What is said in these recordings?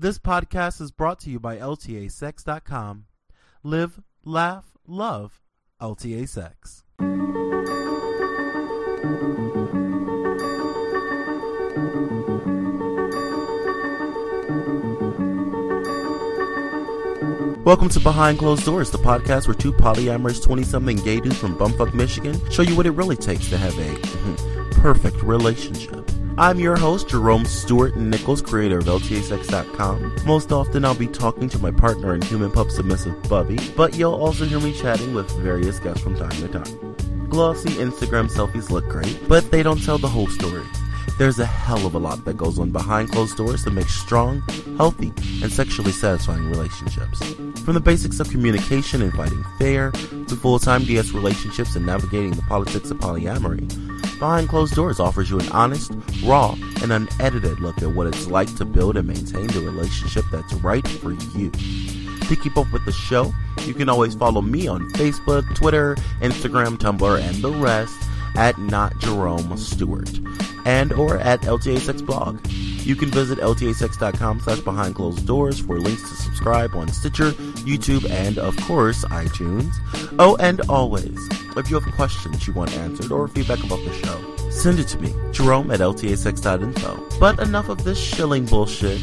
This podcast is brought to you by LTASex.com. Live, laugh, love LTA Sex. Welcome to Behind Closed Doors, the podcast where two polyamorous 20 something gay dudes from Bumfuck, Michigan show you what it really takes to have a perfect relationship. I'm your host, Jerome Stewart Nichols, creator of LTASex.com. Most often, I'll be talking to my partner and human pup submissive Bubby, but you'll also hear me chatting with various guests from time to time. Glossy Instagram selfies look great, but they don't tell the whole story. There's a hell of a lot that goes on behind closed doors to make strong, healthy, and sexually satisfying relationships. From the basics of communication and fighting fair, to full-time DS relationships and navigating the politics of polyamory, Behind Closed Doors offers you an honest, raw, and unedited look at what it's like to build and maintain the relationship that's right for you. To keep up with the show, you can always follow me on Facebook, Twitter, Instagram, Tumblr, and the rest at not Jerome Stewart and or at LTA Sex blog. You can visit ltasex.com slash behind closed doors for links to subscribe on Stitcher, YouTube, and of course iTunes. Oh, and always, if you have questions you want answered or feedback about the show, send it to me, Jerome at ltasex.info. But enough of this shilling bullshit.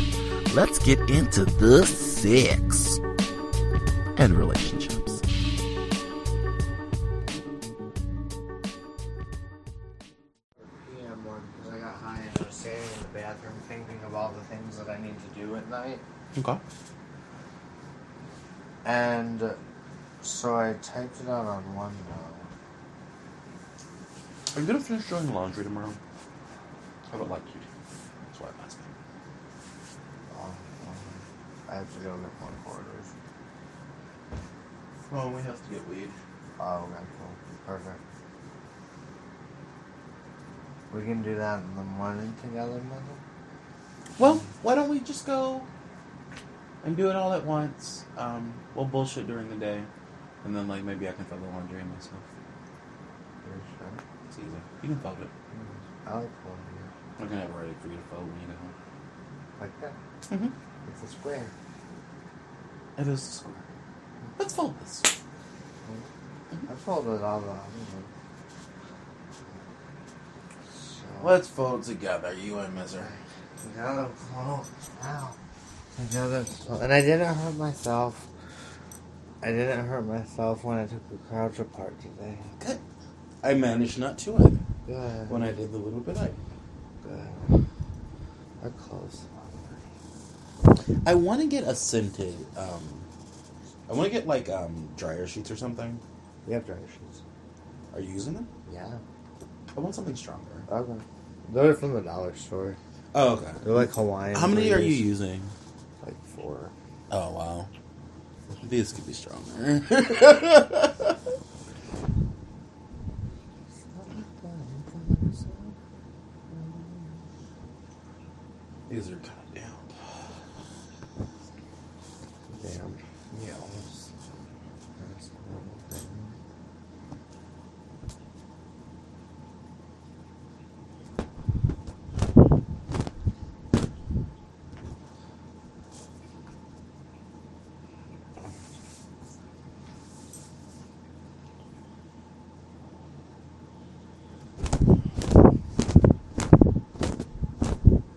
Let's get into the sex and relationships. PM one because I got high and I was standing in the bathroom thinking of all the things that I need to do at night. Okay. And uh, so I typed it out on OneNote. Are you gonna finish doing laundry tomorrow? I would like you to. That's why I'm asking. Um, um, I have to go in the one quarters. Well, we have to get weed. Oh, okay, cool. Perfect. We can do that in the morning together, mother? Well, why don't we just go and do it all at once? Um, we'll bullshit during the day, and then like maybe I can fold the laundry in myself. You're sure? Easy. You can fold it. I like folding it. I'm gonna have ready for you to fold when you get home. Like that. Mm-hmm. It's a square. It is a square. Let's fold this. I folded all the. So, Let's fold together, you and Miser. Together close. Ow. Together close. And I didn't hurt myself. I didn't hurt myself when I took the couch apart today. Good. I managed not to either. Good. When I did the little bit I. Good. I want to get a scented. Um, I want to get like um, dryer sheets or something. We have dryer sheets. Are you using them? Yeah. I want something stronger. Okay. They're from the dollar store. Oh, okay. They're like Hawaiian. How many are you using? Like four. Oh wow. These could be stronger. These are kind of damp. Damn. Yeah. almost. That's the little thing.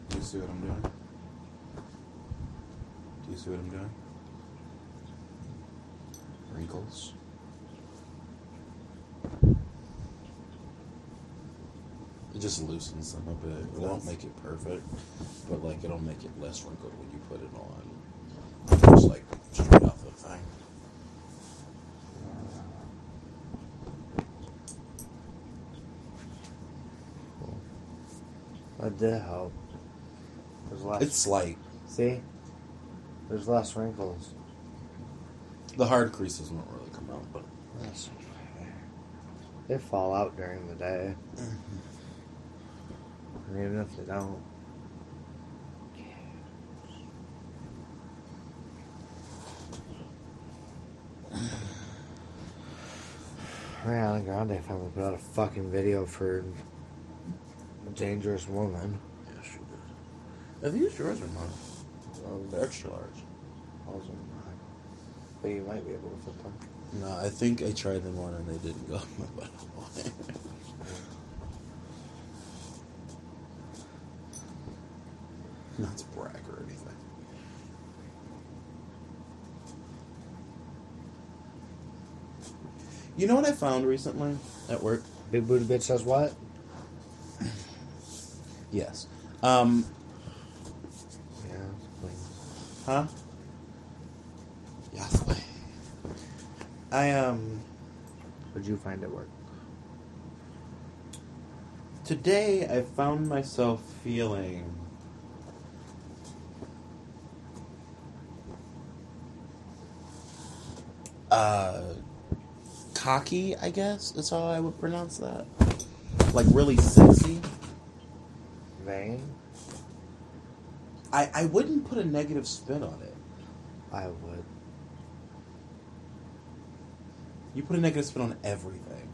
Do you see what I'm doing? Do you see what I'm doing? Wrinkles. It just loosens them a bit. It won't make it perfect, but like it'll make it less wrinkled when you put it on. Just like straight off the thing. That did help. There's less. It's slight. See? There's less wrinkles. The hard creases won't really come out, but That's. They fall out during the day. Mm-hmm. And even if they don't. Ariana Grande finally put out a fucking video for Dangerous Woman. yeah, she did. Are these yours or mine? The extra large. I was wondering why. But you might be able to fit them. No, I think I tried them on and they didn't go my butt. Not to brag or anything. You know what I found recently at work? Big booty bitch says what? Yes. Um, Yeah, please. huh? Yes. I um What'd you find at work? today I found myself feeling uh cocky, I guess is how I would pronounce that. Like really sexy. Vain? I, I wouldn't put a negative spin on it. I would. You put a negative spin on everything.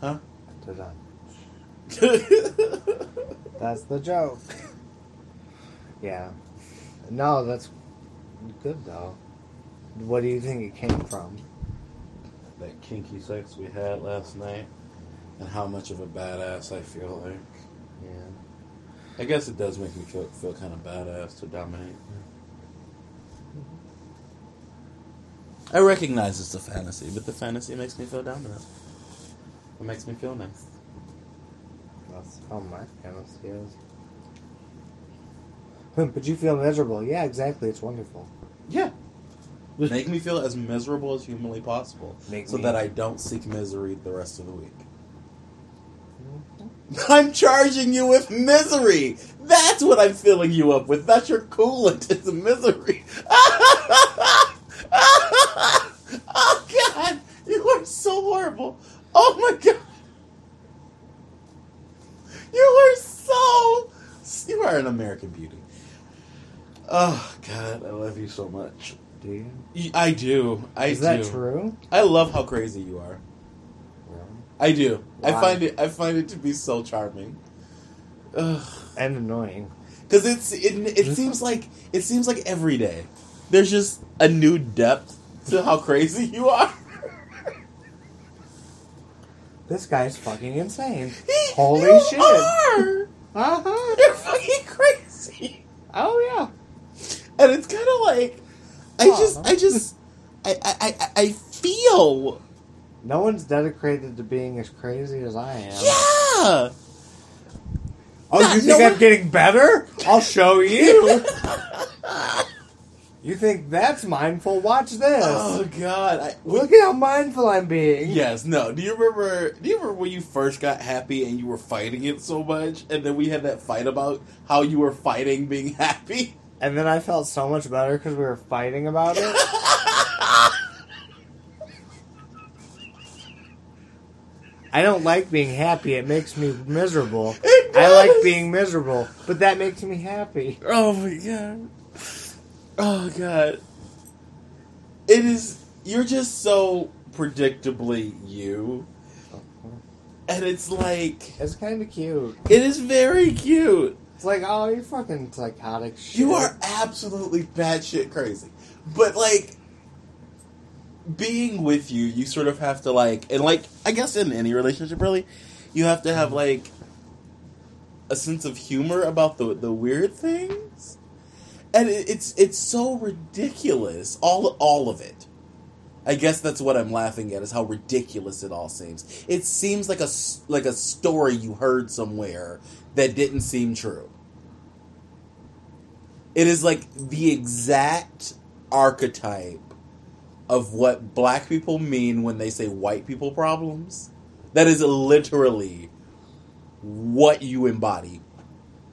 Huh? That's the joke. yeah. No, that's good though. What do you think it came from? that kinky sex we had last night and how much of a badass I feel like. Yeah. I guess it does make me feel feel kind of badass to dominate. Mm-hmm. I recognize it's a fantasy, but the fantasy makes me feel dominant. It makes me feel nice. That's how my fantasy is. Hmm, but you feel miserable. Yeah, exactly. It's wonderful. Yeah. Make me feel as miserable as humanly possible, Make so me- that I don't seek misery the rest of the week. Mm-hmm. I'm charging you with misery. That's what I'm filling you up with. That's your coolant. It's misery. oh God, you are so horrible. Oh my God, you are so. You are an American beauty. Oh God, I love you so much. Do you? I do. I is do. that true? I love how crazy you are. Really? I do. I find it. I find it to be so charming. Ugh. And annoying. Because it's it, it seems like it seems like every day there's just a new depth to how crazy you are. This guy's fucking insane. He- Holy you shit. Are. Uh huh. You're fucking crazy. Oh yeah. And it's kind of like I just I just I I I, feel No one's dedicated to being as crazy as I am. yeah. Oh, Not- you think no I'm one- getting better? I'll show you. you think that's mindful? Watch this. Oh God. I, Look at how mindful I'm being. Yes, no. Do you remember? Do you remember when you first got happy and you were fighting it so much, and then we had that fight about how you were fighting being happy? And then I felt so much better because we were fighting about it. I don't like being happy. It makes me miserable. It I like being miserable, but that makes me happy. Oh my god. Oh god. It is. You're just so predictably you, uh-huh. and it's like It's kind of cute. it is very cute. It's like, oh, you're fucking psychotic shit. You are absolutely batshit crazy. But like being with you, you sort of have to like and like I guess in any relationship really, you have to have like a sense of humor about the the weird things. And it, it's it's so ridiculous. All all of it. I guess that's what I'm laughing at is how ridiculous it all seems. It seems like a like a story you heard somewhere that didn't seem true. It is like the exact archetype of what black people mean when they say white people problems. That is literally what you embody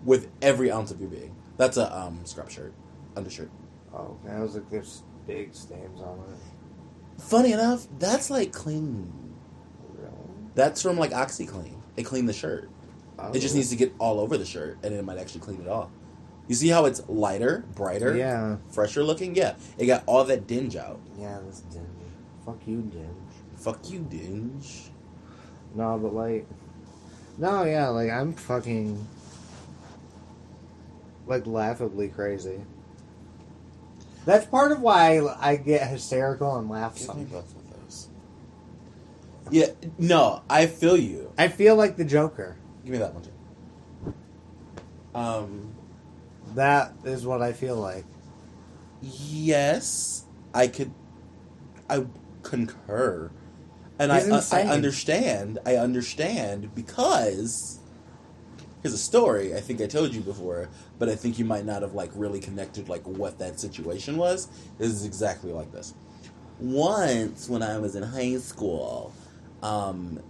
with every ounce of your being. That's a um, scrub shirt, undershirt. Oh, man, I was like, there's big stains on it. Funny enough, that's like clean. Really? That's from like OxiClean. They clean the shirt. It just Oh. needs to get all over the shirt, and it might actually clean it off. You see how it's lighter, brighter, Yeah. fresher looking? Yeah, it got all that dinge out. Yeah, this dinge. Fuck you, dinge. Fuck you, dinge. No, but like, no, yeah, like I'm fucking. like laughably crazy. That's part of why I, I get hysterical and laugh. Give me both of those. Yeah, no, I feel you. I feel like the Joker. Give me that one too. Um, That is what I feel like. yes, I could. I concur, and I, He's I understand. I understand because here's a story. I think I told you before, but I think you might not have like really connected like what that situation was. This is exactly like this. Once when I was in high school, um,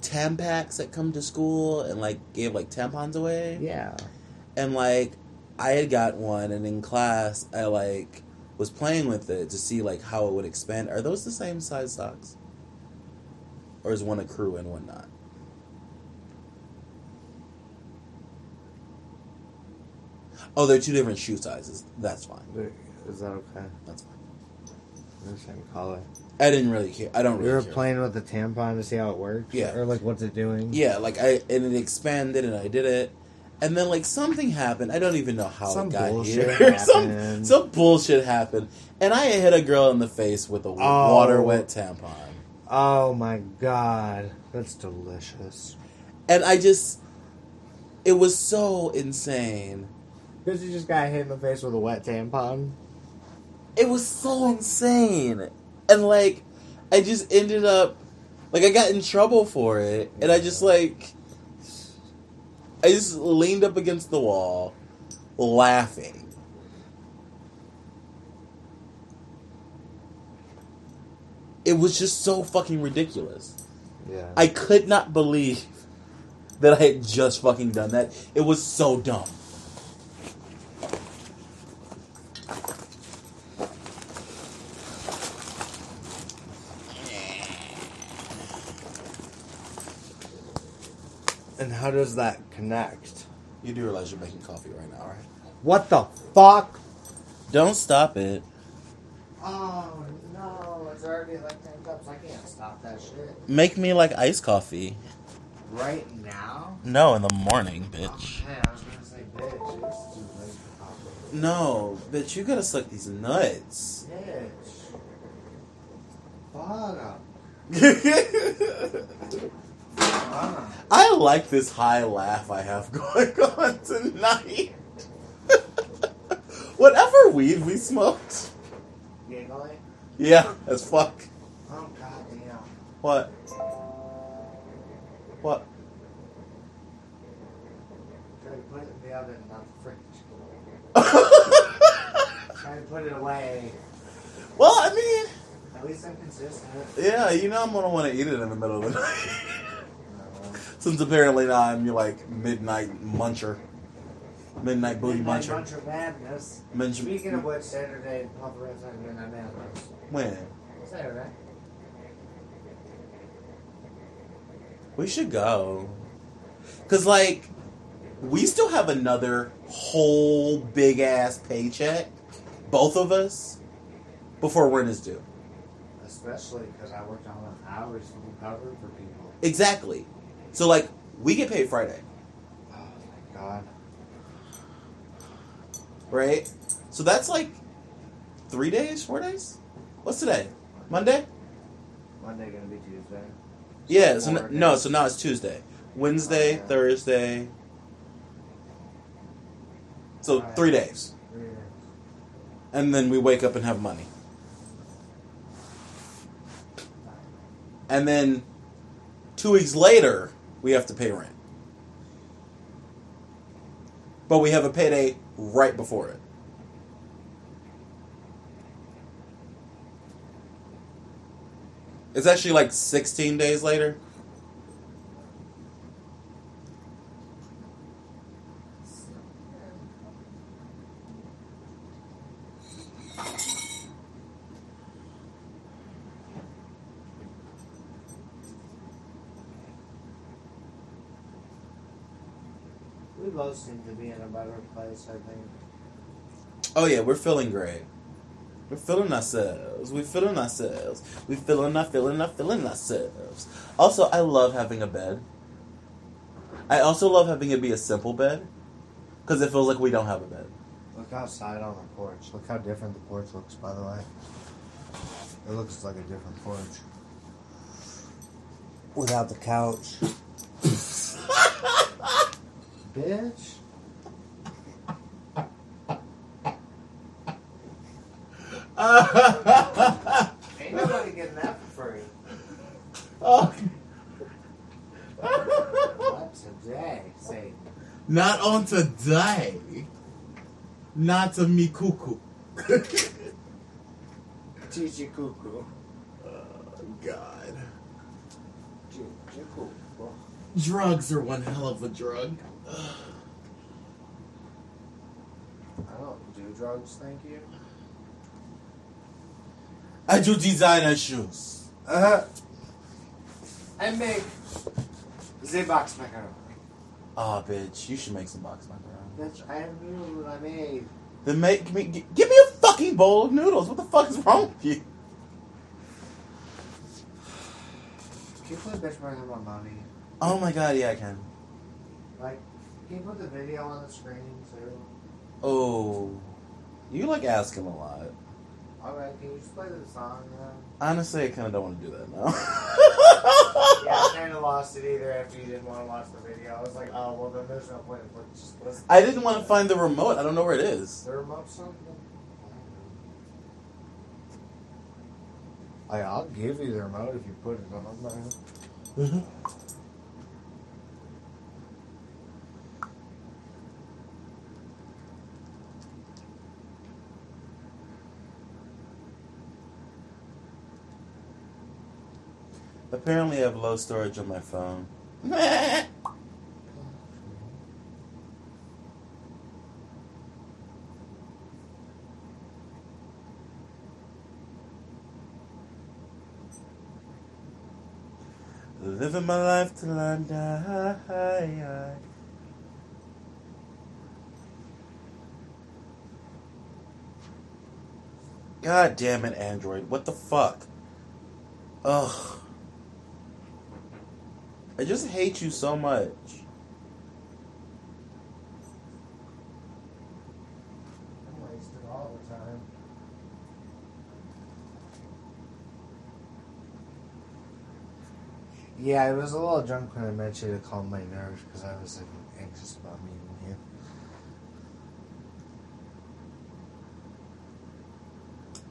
Tampax had come to school and like gave like tampons away Yeah. and like I had got one, and in class I like was playing with it to see like how it would expand. Are those the same size socks, or is one a crew and one not? Oh, they're two different shoe sizes. That's fine. Is that okay? That's fine. The same color. I didn't really care. I don't You really were care. playing with the tampon to see how it works? Yeah. Or like what's it doing? Yeah, like I and it expanded, and I did it. And then like something happened. I don't even know how Some it got bullshit here. some some bullshit happened, and I hit a girl in the face with a Oh. water wet tampon. Oh my god. That's delicious. And I just, it was so insane. Because you just got hit in the face with a wet tampon? It was so insane, and like, I just ended up, like, I got in trouble for it, and I just like, I just leaned up against the wall, laughing. It was just so fucking ridiculous. Yeah. I could not believe that I had just fucking done that. It was so dumb. And how does that connect? You do realize you're making coffee right now, right? What the fuck? Don't stop it. Oh no, it's already like 10 cups. I can't stop that shit. Make me like iced coffee. Right now? No, in the morning, bitch. Oh, man, I was gonna say bitch. It's too late for coffee. No, bitch, you gotta suck these nuts. Bitch. Fuck up. I like this high laugh I have going on tonight. Whatever weed we smoked. Giggling? Yeah, as fuck. Oh goddamn. What? What? Try to put it in the oven, not the fridge. Try to put it away. well, I mean, At least I'm consistent. yeah, you know I'm gonna want to eat it in the middle of the night. Since apparently now I'm your like midnight muncher, midnight booty Midnight muncher. Bunch of Madness. Munch- Speaking of which, Saturday, Papa Red's on Midnight Madness. when Saturday. we should go, cause like we still have another whole big ass paycheck, both of us, before rent is due. Especially because I worked on hours to cover for people. Exactly. So like we get paid Friday, Oh my god. right? So that's like three days, four days. What's today? Monday. Monday gonna be Tuesday. Yeah. So n- no. So now it's Tuesday, Wednesday, Oh, yeah. Thursday. So Right. three days, Three days. and then we wake up and have money, and then two weeks later we have to pay rent. But we have a payday right before it. It's actually like 16 days later. We both seem to be in a better place, I think. Oh yeah, we're feeling great. We're feeling ourselves. We're feeling ourselves. We're feeling our feeling our feeling ourselves. Also, I love having a bed. I also love having it be a simple bed. Because it feels like we don't have a bed. Look outside on the porch. Look how different the porch looks, by the way. It looks like a different porch. Without the couch. Bitch. Ain't nobody getting that for free. Oh. What today, Satan? Not on today. Not to me cuckoo. Chichi cuckoo. Oh, God. Drugs are one hell of a drug. I don't do drugs, thank you. I do designer shoes. Uh, huh. I make the box macaroni. Oh, bitch, you should make some box macaroni. Bitch, I knew what I made. Then make me give me a fucking bowl of noodles. What the fuck is wrong with you? Can you put bitch mark on my mommy? Oh my god, yeah, I can. Like, can you put the video on the screen too? Oh, you like asking a lot. Alright, can you just play the song now? Honestly, I kind of don't want to do that now. yeah, I kind of lost it either after you didn't want to watch the video. I was like, oh, well, then there's no point in put- just listen. I didn't want to find the remote. I don't know where it is. The remote something? I, I'll give you the remote if you put it on there. Mm-hmm. Apparently, I have low storage on my phone. Living my life till I die. God damn it, Android. What the fuck? Ugh. I just hate you so much. I'm wasted all the time. Yeah, I was a little drunk when I mentioned to calm my nerves because I was like, anxious about meeting you.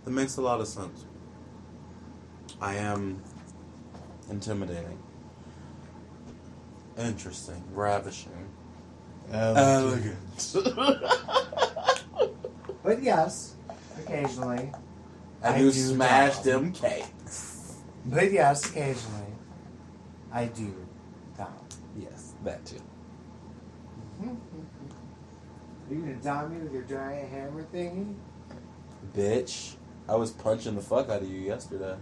That makes a lot of sense. I am intimidating. Interesting. Ravishing. Elegant. But yes, occasionally. and I you do smash them cakes. But yes, occasionally. I do. Dom. Yes, that too. Are You gonna dom me with your giant hammer thingy? Bitch, I was punching the fuck out of you yesterday.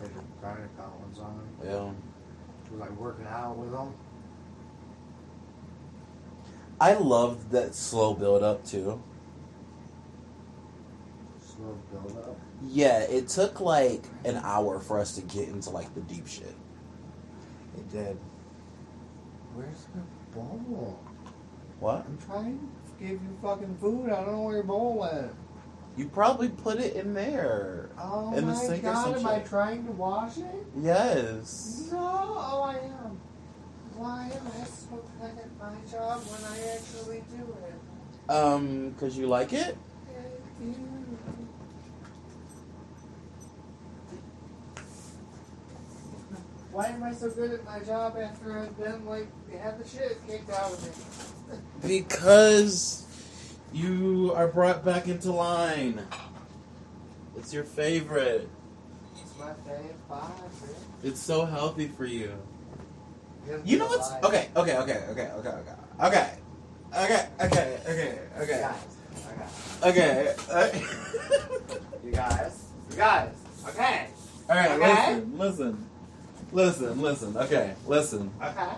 Or the Brian Collins on? Yeah. Was like working out with him? I loved that slow build up too. Slow build up. Yeah, it took like an hour for us to get into like the deep shit. It did. Where's the bowl? What? I'm trying to give you fucking food. I don't know where your bowl went. You probably put it in there. Oh In the my sink god, am I trying to wash it? Yes. No, oh I am. Why am I so bad at my job when I actually do it? Um, cause you like it? Why am I so good at my job after I've been like had the shit kicked out of me? Because you are brought back into line. It's your favorite. It's my favorite. It's so healthy for you. You know what's okay? Okay, okay, okay, okay, okay, okay, okay, okay, okay, okay, okay. Uh, you guys, you guys, okay, All right, Okay. listen, listen, listen, listen. Okay, listen, okay.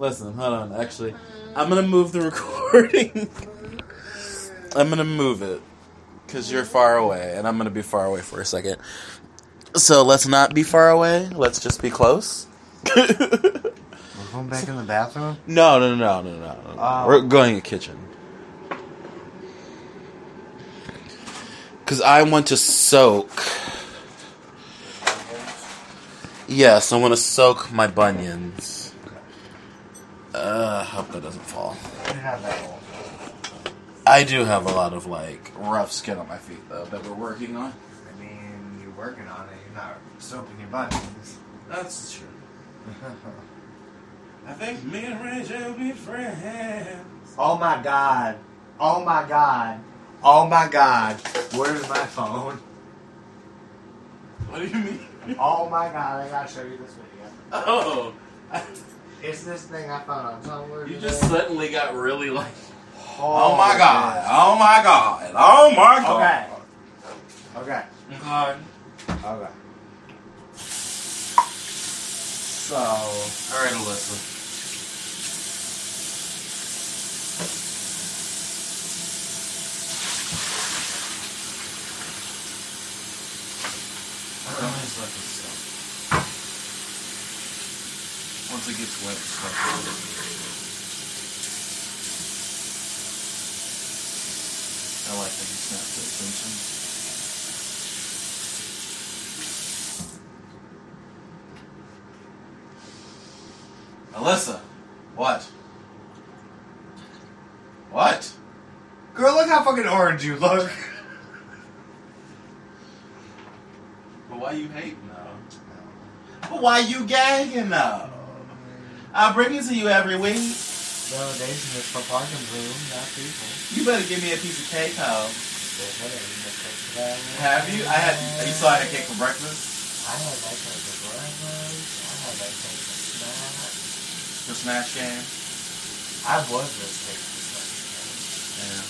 listen. Hold on. Actually, I'm gonna move the recording. I'm gonna move it because you're far away, and I'm gonna be far away for a second. So let's not be far away. Let's just be close. We're phone back in the bathroom? No, no, no, no, no, no. Oh. We're going to the kitchen. Because I want to soak. Yes, I want to soak my bunions. Uh, hope that doesn't fall. You have that one. I do have a lot of like rough skin on my feet though that we're working on. I mean, you're working on it. You're not soaping your buttons. That's true. I think me and Ray will be friends. oh my god. Oh my god. Oh my god. Where's my phone? What do you mean? Oh my god, I gotta show you this video. Oh, It's this thing I found on Tumblr. you today. just suddenly got really like. Oh, Oh my god! Oh my god! Oh my god! Okay. Okay. God. Okay. So, All right, Alyssa. Always let this stuff. Once it gets wet, it's I like that you snap to attention. Alyssa, what? What? girl, look how fucking orange you look. But why you hating though? But why you gagging though? I bring it to you every week. Validation is for parking room, not people. You better give me a piece of cake, hoe. Have you? I had. You saw I had cake for breakfast. I had that cake for breakfast. I had that cake for snack. The Smash game. I was this cake for snack. Yeah.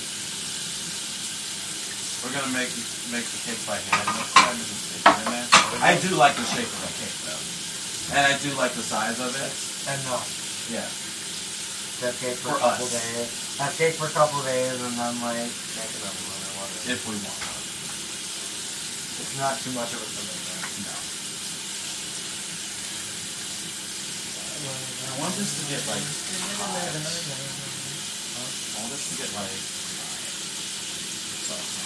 We're gonna make make the cake by hand next time. with the stick in. I do like the shape of the cake though, and I do like the size of it. And no, Yeah. That cake for, For a couple us. days. That cake for a couple days, and then like make another one or whatever. If we want. It's not too much of a commitment. No. I want this to get like hot. I want this to get like. So.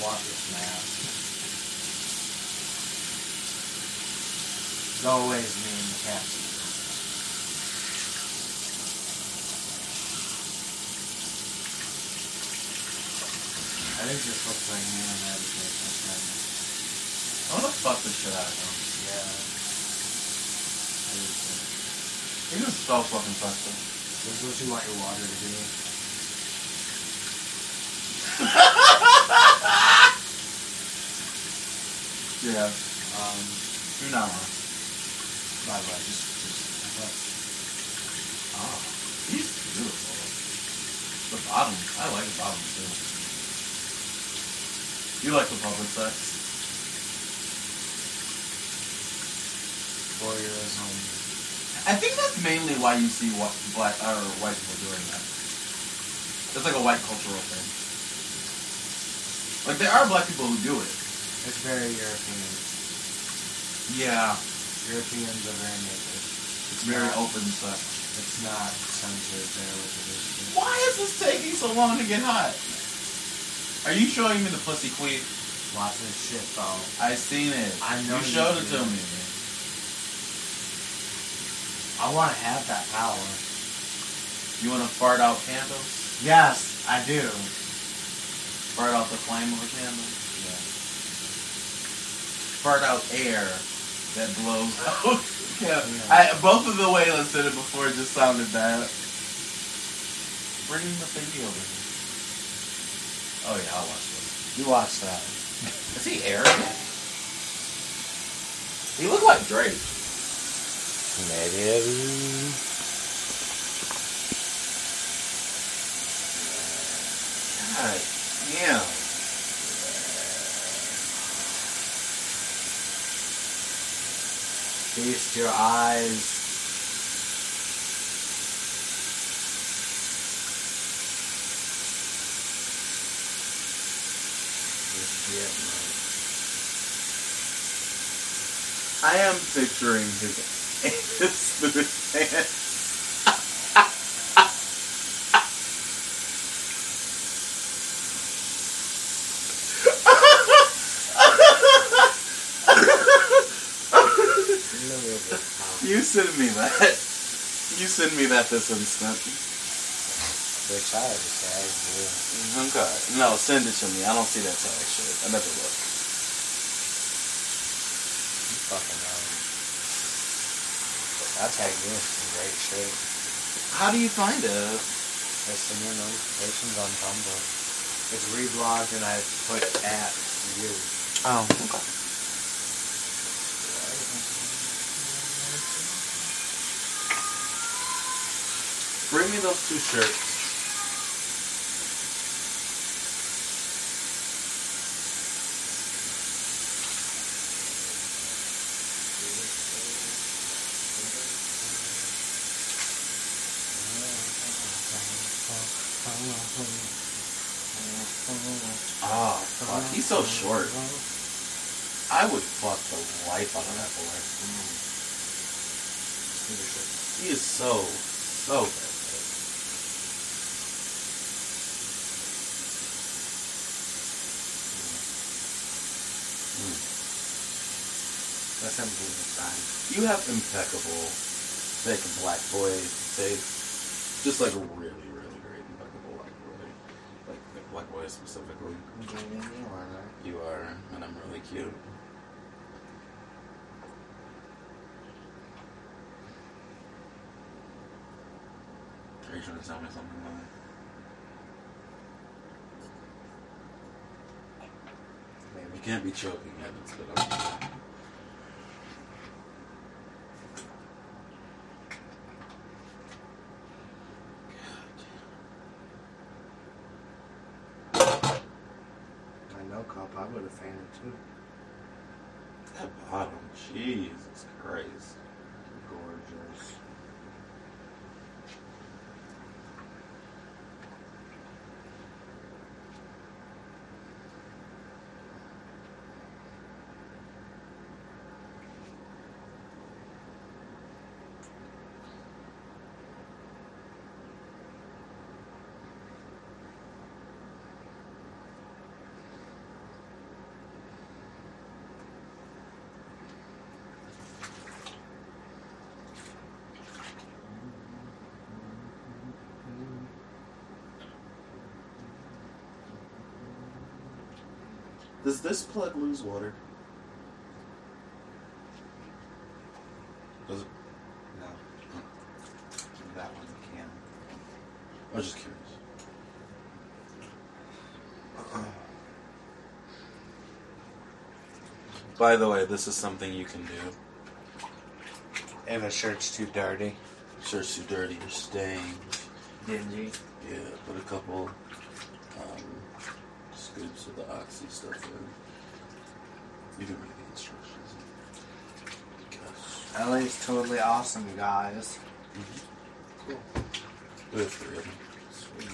Wash your mask. It's always me and the cat. I think this looks like me and that is like my friend. I want to fuck the shit out of him. Yeah. I just think He just so fucking fucked up. this is what you want your water to be. Yeah. Um, You're not wrong. by the way, just, just, Oh, he's beautiful. The bottom, I like the bottom too. You like the public sex? voyeurism. I think that's mainly why you see what black or white people doing that. It's like a white cultural thing. Like there are black people who do it. It's very European. Yeah, Europeans are very naked. it's very open sex. It's not censored there with the. Why is this taking so long to get hot? Are you showing me the pussy queen? Watch this shit, though. I seen it. I know you you showed it to me. I want to have that power. You want to fart out candles? Yes, I do. Fart out the flame of a candle? Yeah. Out air that blows out. yeah. Yeah. I, both of the way I said it before it just sounded bad. Bringing the thingy over here. Oh yeah, I'll watch this. You watch that. Is he arrogant? He look like Drake. Maybe. God damn. Feast your eyes. I am picturing his anus send me that. You send me that this instant. Wish I had a tag, yeah. Okay. No, send it to me. I don't see that tag shit. I never look. You fucking know. I'll tag you in some great shit. How do you find it? I send you notifications on Tumblr. It's reblogged and I put at you. Oh, okay. Bring me those two shirts. Ah, fuck. He's so short. I would fuck the life out of that boy. He is so, so good. That's him being inside. You have impeccable, thick black boy tape. Just like really, really great impeccable black boy. Like thick black boy specifically. You are, and I'm really cute. Are you trying to tell me something, Lily? You can't be choking good on you. I know, fainted too. That bottom, Jesus Christ. Does this plug lose water? Does it? No. That one can. I was just curious. By the way, this is something you can do. If a shirt's too dirty. Shirt's too dirty or stained. Dingy. Yeah, put a couple scoops of the oxy stuff in. You can read the instructions. Gosh. LA's totally awesome, guys. Cool. We have three of them. Sweet.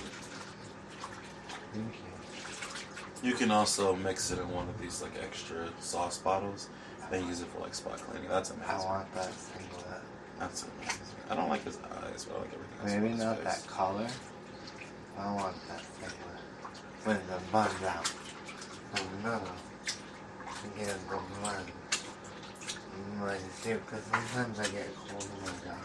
Thank you. You can also mix it in one of these like extra sauce bottles and use it for like spot cleaning. That's amazing. I want that singlet. That's amazing. I don't like his eyes, but I like everything else. Maybe not face. that color. I want that singlet. With the bun down. No. Sometimes I get cold in my god.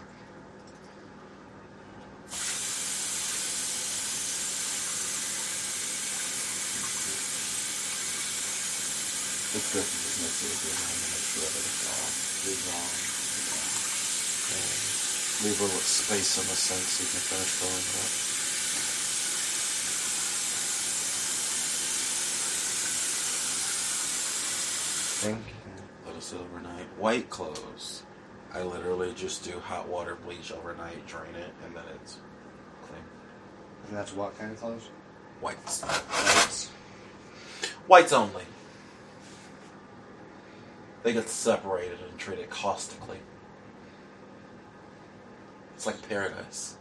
It's good to just mix it with and make sure that it's all dissolved. Leave a little space in the sink so you can finish filling it up. You. Let it sit. White clothes. I literally just do hot water bleach overnight, drain it, and then it's clean. And that's what kind of clothes? Whites. Whites. Whites only. They get separated and treated caustically. It's like paradise.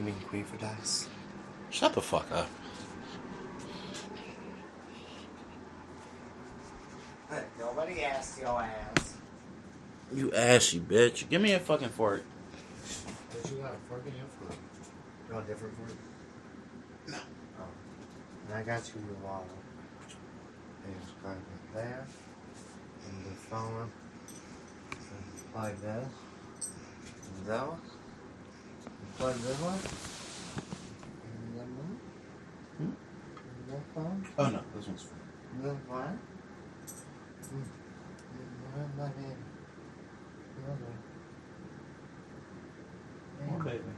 You mean queen for dice? Shut the fuck up. Hey, nobody asked your ass. You ashy bitch. Give me a fucking fork. But you got a fork in your fork. You want a different fork? No. Oh. And I got you your wallet. And it's going right there. And the phone. And plug this. And that one. And plug this one. And that one. Hmm? And that phone. Oh no, this one's free. And that one. Hmm. And that one. The other. And- baby.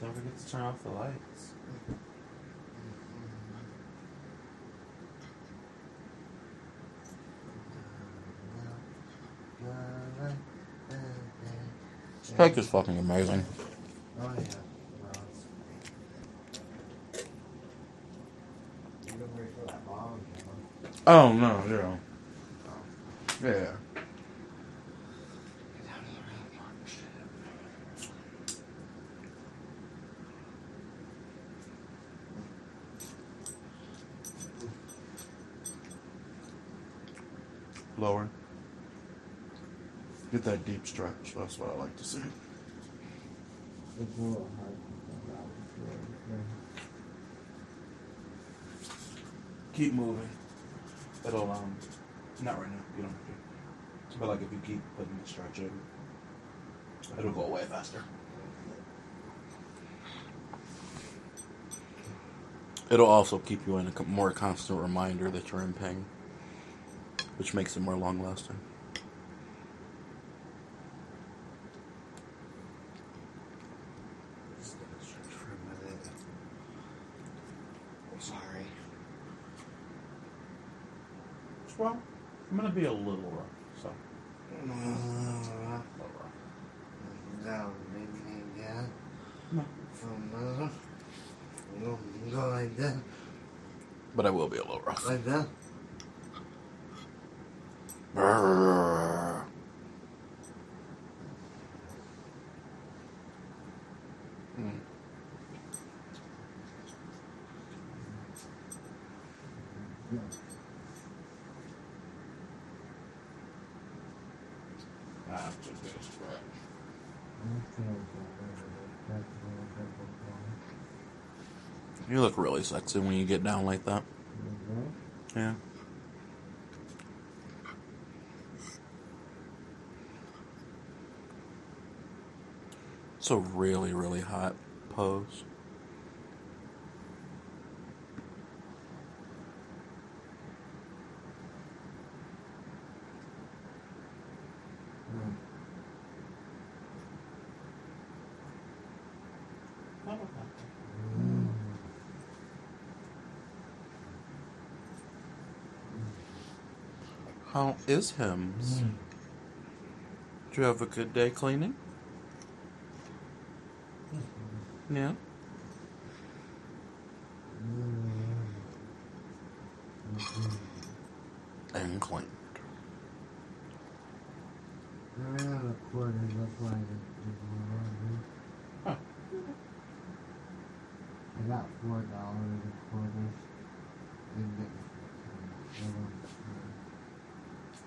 Don't forget to turn off the lights. This cake is fucking amazing. Oh yeah. Well, it's- You don't wait for that long, you know? Oh no, yeah. Yeah. Get out of the room, Mark. Lower. That deep stretch. That's what I like to see. Keep moving. It'll um not right now, you don't have to. But like if you keep putting the stretch in, it'll go away faster. It'll also keep you in a more constant reminder that you're in pain, which makes it more long lasting. Just gonna stretch for a minute. I'm sorry. Well, I'm gonna be a little rough, so. Down, maybe again. No. From another. Go, go like that. But I will be a little rough. Like that. Brrr. Mm. Ah, just this crap. You look really sexy when you get down like that. Mm-hmm. Yeah. It's a really, really hot pose. How is Hims? Did you have a good day cleaning? Yeah. And cleaned. I have a quarter, that's why I didn't do more Huh. I got four dollars a quarter. Didn't get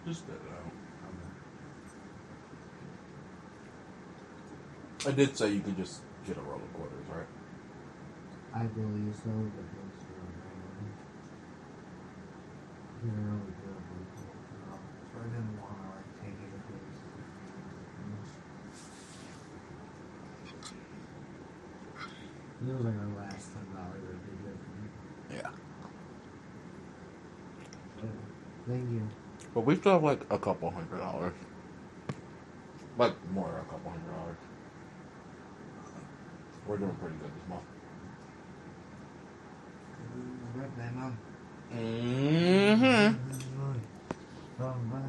the Just spit it out. I did say you could just get a roll of quarters, right? I believe so, but really. You know, really good. So I didn't want to like take it if it was. It was like our last ten dollars that they did. Yeah. But, Thank you. But we still have like a couple hundred dollars. Like more than a couple hundred dollars. We're doing pretty good this month. Birthday, mom. Mm-hmm. Oh, wow.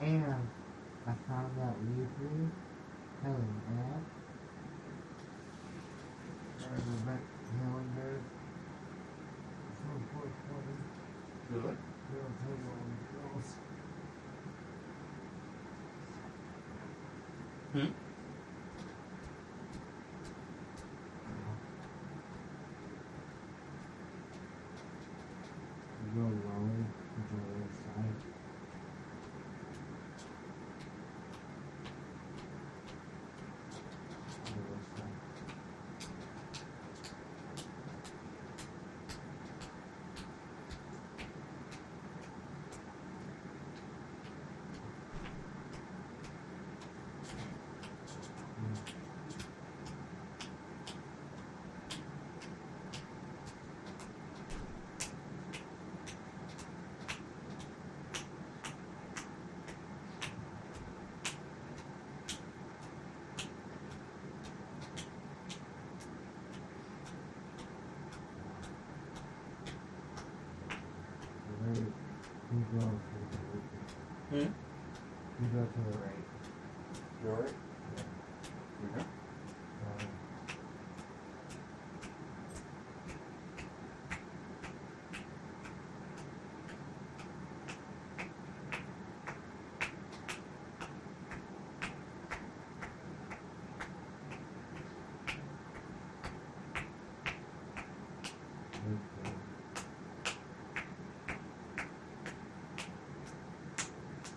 And I found that YouTube telling app. There's a back calendar. From 420. Really? It'll tell you all the girls. Hmm? You go low, control the side. Other side. Right. You go to the right. Hmm? You to the right. You alright? Yeah. Okay.